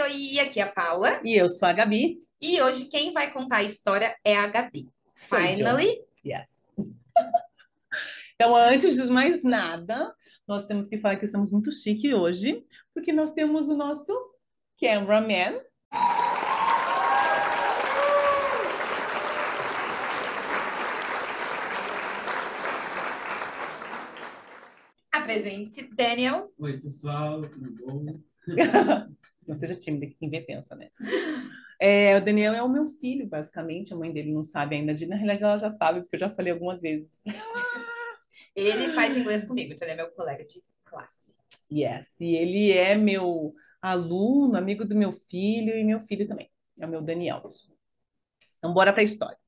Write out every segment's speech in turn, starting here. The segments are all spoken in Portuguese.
Oi, oi, aqui é a Paula. E eu sou a Gabi. E hoje quem vai contar a história é a Gabi. Sou eu. Finally. Yes. então, antes de mais nada, nós temos que falar que estamos muito chique hoje, porque nós temos o nosso cameraman. Apresente-se, Daniel. Oi, pessoal, tudo bom? Não seja tímida, que quem vê pensa, né? É, o Daniel é o meu filho, basicamente. A mãe dele não sabe ainda. De, na realidade, ela já sabe, porque eu já falei algumas vezes. Ele faz inglês comigo, então ele é meu colega de classe. Yes, e ele é meu aluno, amigo do meu filho e meu filho também. É o meu Daniel. Então, bora para a história.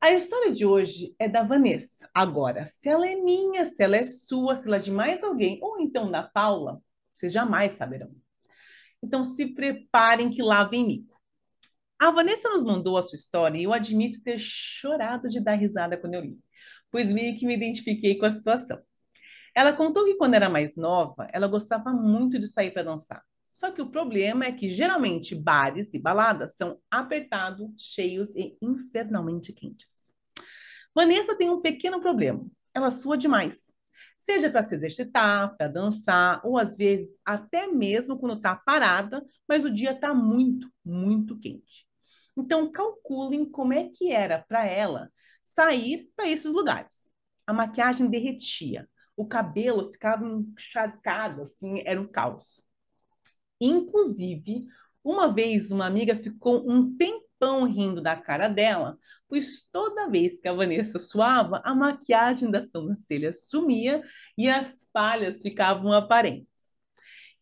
A história de hoje é da Vanessa. Agora, se ela é minha, se ela é sua, se ela é de mais alguém, ou então da Paula, vocês jamais saberão. Então, se preparem que lá vem mico. A Vanessa nos mandou a sua história e eu admito ter chorado de dar risada quando eu li, pois meio que me identifiquei com a situação. Ela contou que quando era mais nova, ela gostava muito de sair para dançar. Só que o problema é que geralmente bares e baladas são apertados, cheios e infernalmente quentes. Vanessa tem um pequeno problema. Ela sua demais. Seja para se exercitar, para dançar, ou às vezes até mesmo quando está parada, mas o dia está muito, muito quente. Então calculem como é que era para ela sair para esses lugares. A maquiagem derretia, o cabelo ficava encharcado, assim, era um caos. Inclusive, uma vez uma amiga ficou um tempão rindo da cara dela, pois toda vez que a Vanessa suava, a maquiagem da sobrancelha sumia e as falhas ficavam aparentes.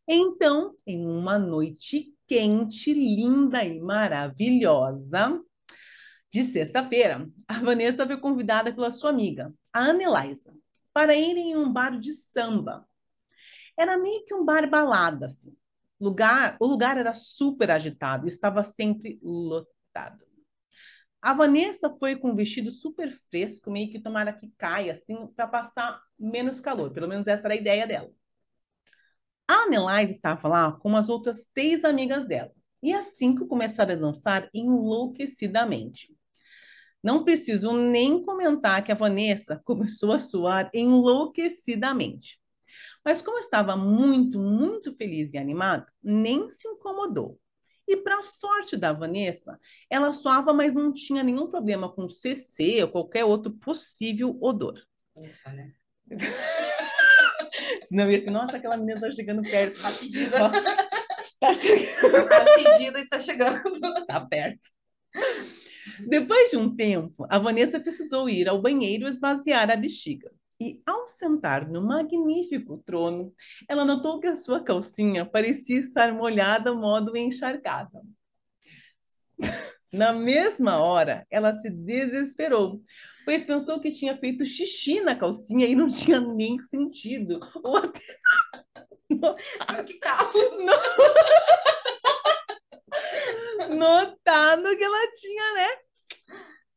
Então, em uma noite quente, linda e maravilhosa, de sexta-feira, a Vanessa foi convidada pela sua amiga, a Ana Eliza, para ir em um bar de samba. Era meio que um bar balada, assim. Lugar, o lugar era super agitado, estava sempre lotado. A Vanessa foi com um vestido super fresco, meio que tomara que caia, assim, para passar menos calor. Pelo menos essa era a ideia dela. A Anelise estava lá com as outras três amigas dela. E as cinco começaram a dançar enlouquecidamente. Não preciso nem comentar que a Vanessa começou a suar enlouquecidamente. Mas como estava muito, muito feliz e animada, nem se incomodou. E para sorte da Vanessa, ela suava, mas não tinha nenhum problema com CC ou qualquer outro possível odor. Ufa, né? Senão ia assim, nossa, aquela menina tá chegando perto. A pedida, Tá chegando. a pedida está chegando. Tá perto. Depois de um tempo, a Vanessa precisou ir ao banheiro esvaziar a bexiga. E ao sentar no magnífico trono, ela notou que a sua calcinha parecia estar molhada modo encharcada. Na mesma hora, ela se desesperou, pois pensou que tinha feito xixi na calcinha e não tinha nem sentido. Ou até Que caos. notado que ela tinha, né?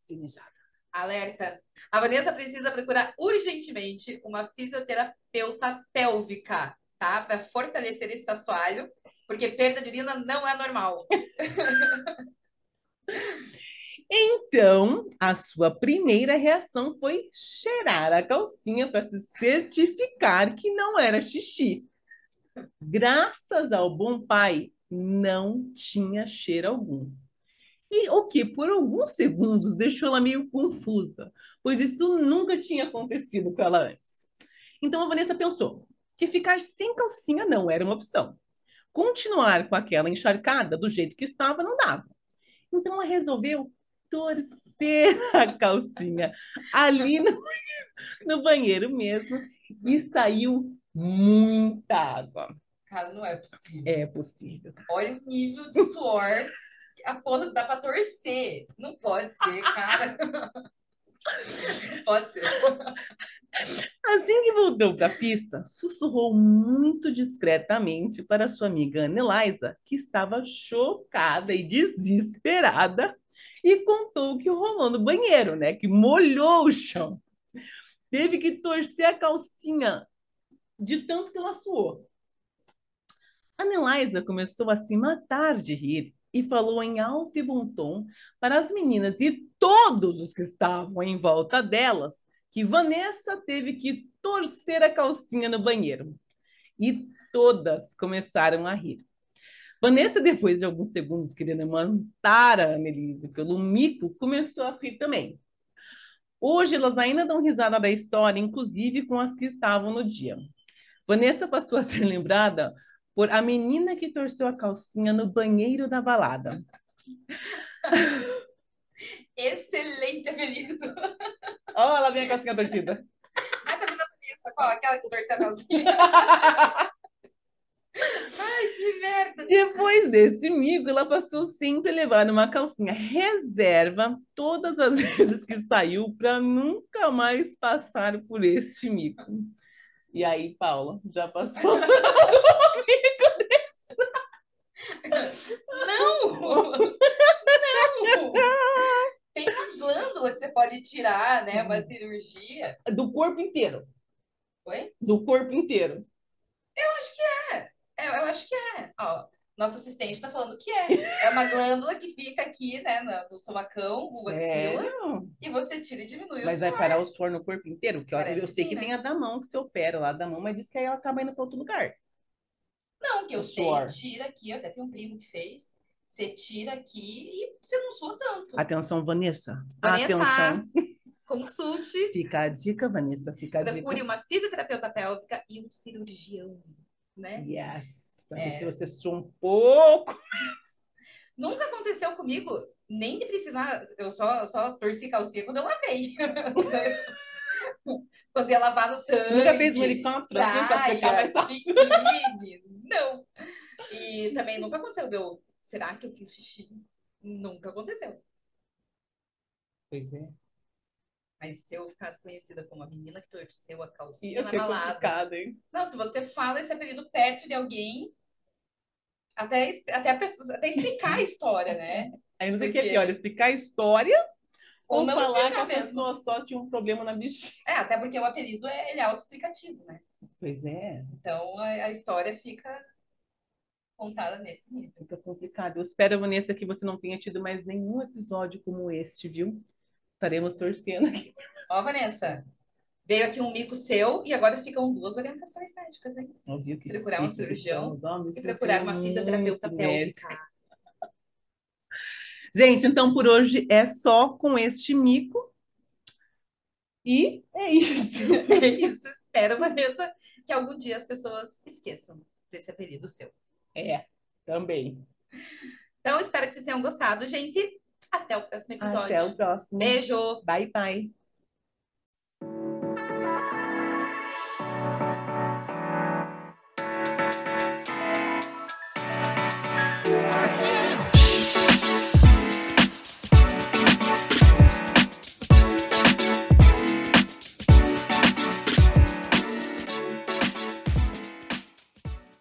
Se mijado. Alerta. A Vanessa precisa procurar urgentemente uma fisioterapeuta pélvica, tá? Para fortalecer esse assoalho, porque perda de urina não é normal. Então, a sua primeira reação foi cheirar a calcinha para se certificar que não era xixi. Graças ao bom pai, não tinha cheiro algum. E o que, por alguns segundos, deixou ela meio confusa, pois isso nunca tinha acontecido com ela antes. Então a Vanessa pensou que ficar sem calcinha não era uma opção. Continuar com aquela encharcada do jeito que estava não dava. Então ela resolveu torcer a calcinha ali no, no banheiro mesmo e saiu muita água. Cara, não é possível. É possível. Olha o nível de suor a ponto que dá pra torcer. Não pode ser, cara. Pode ser. Assim que voltou para a pista, sussurrou muito discretamente para sua amiga Anelisa, que estava chocada e desesperada, e contou que rolou no banheiro, né? Que molhou o chão. Teve que torcer a calcinha de tanto que ela suou. A Nelaisa começou a se matar de rir e falou em alto e bom tom para as meninas e todos os que estavam em volta delas que Vanessa teve que torcer a calcinha no banheiro. E todas começaram a rir. Vanessa, depois de alguns segundos querendo matar a Annelise pelo mico, começou a rir também. Hoje elas ainda dão risada da história, inclusive com as que estavam no dia. Vanessa passou a ser lembrada por a menina que torceu a calcinha no banheiro da balada. Excelente apelido. Olha oh, ela vem a calcinha torcida. Mas a menina Vanessa, qual? Aquela que torceu a calcinha? Ai, que merda! Depois desse mico, ela passou sempre a levar uma calcinha reserva todas as vezes que saiu para nunca mais passar por este mico. E aí, Paula, já passou por? Não! Não! Tem uma glândula que você pode tirar, né? Uma cirurgia. Do corpo inteiro. Oi? Do corpo inteiro. Eu acho que é. É, eu acho que é. Ó, nosso assistente está falando que é. É uma glândula que fica aqui, né, no, no somacão, o axilas, e você tira e diminui mas o vai parar o suor no corpo inteiro? Porque Parece eu sei sim, que né? tem a da mão, que você opera lá da mão, mas diz que aí ela acaba indo para outro lugar. Não, que eu O sei, suor. tira aqui, até tem um primo que fez. Você tira aqui e você não sua tanto. Atenção, Vanessa. Vanessa. Atenção. Consulte, Fica a dica, Vanessa, fica a dica. procure uma fisioterapeuta pélvica e um cirurgião, né? Yes. Para É. ver se você sua um pouco. Nunca aconteceu comigo, nem de precisar. Eu só, eu só torci calcinha quando eu lavei. quando ia lavar no tanque. Você nunca fez um helicóptero assim para secar mais rápido? Não. E também nunca aconteceu. Deu, será que eu fiz xixi? Nunca aconteceu. Pois é. Mas se eu ficasse conhecida como a menina que torceu a calcinha Ia na balada. hein? Não, se você fala esse apelido perto de alguém, até, até, a pessoa, até explicar a história, né? Aí não sei o que é pior, explicar a história Ou ou, não falar que a mesmo. pessoa só tinha um problema na bexiga. É, até porque o apelido é, ele é autoexplicativo, né? Pois é, Então a, a história fica contada nesse nível. fica complicado. Eu espero, Vanessa, que você não tenha tido mais nenhum episódio como este, viu? Estaremos torcendo aqui. Ó, Vanessa, veio aqui um mico seu e agora ficam duas orientações médicas, hein? Ouviu que Procurar um cirurgião E procurar uma fisioterapeuta pélvica. médica. Gente, então por hoje é só com este mico. E é isso. É isso, espero, Vanessa, que algum dia as pessoas esqueçam desse apelido seu. É, também. Então, espero que vocês tenham gostado, gente. Até o próximo episódio. Até o próximo. Beijo! Bye, bye.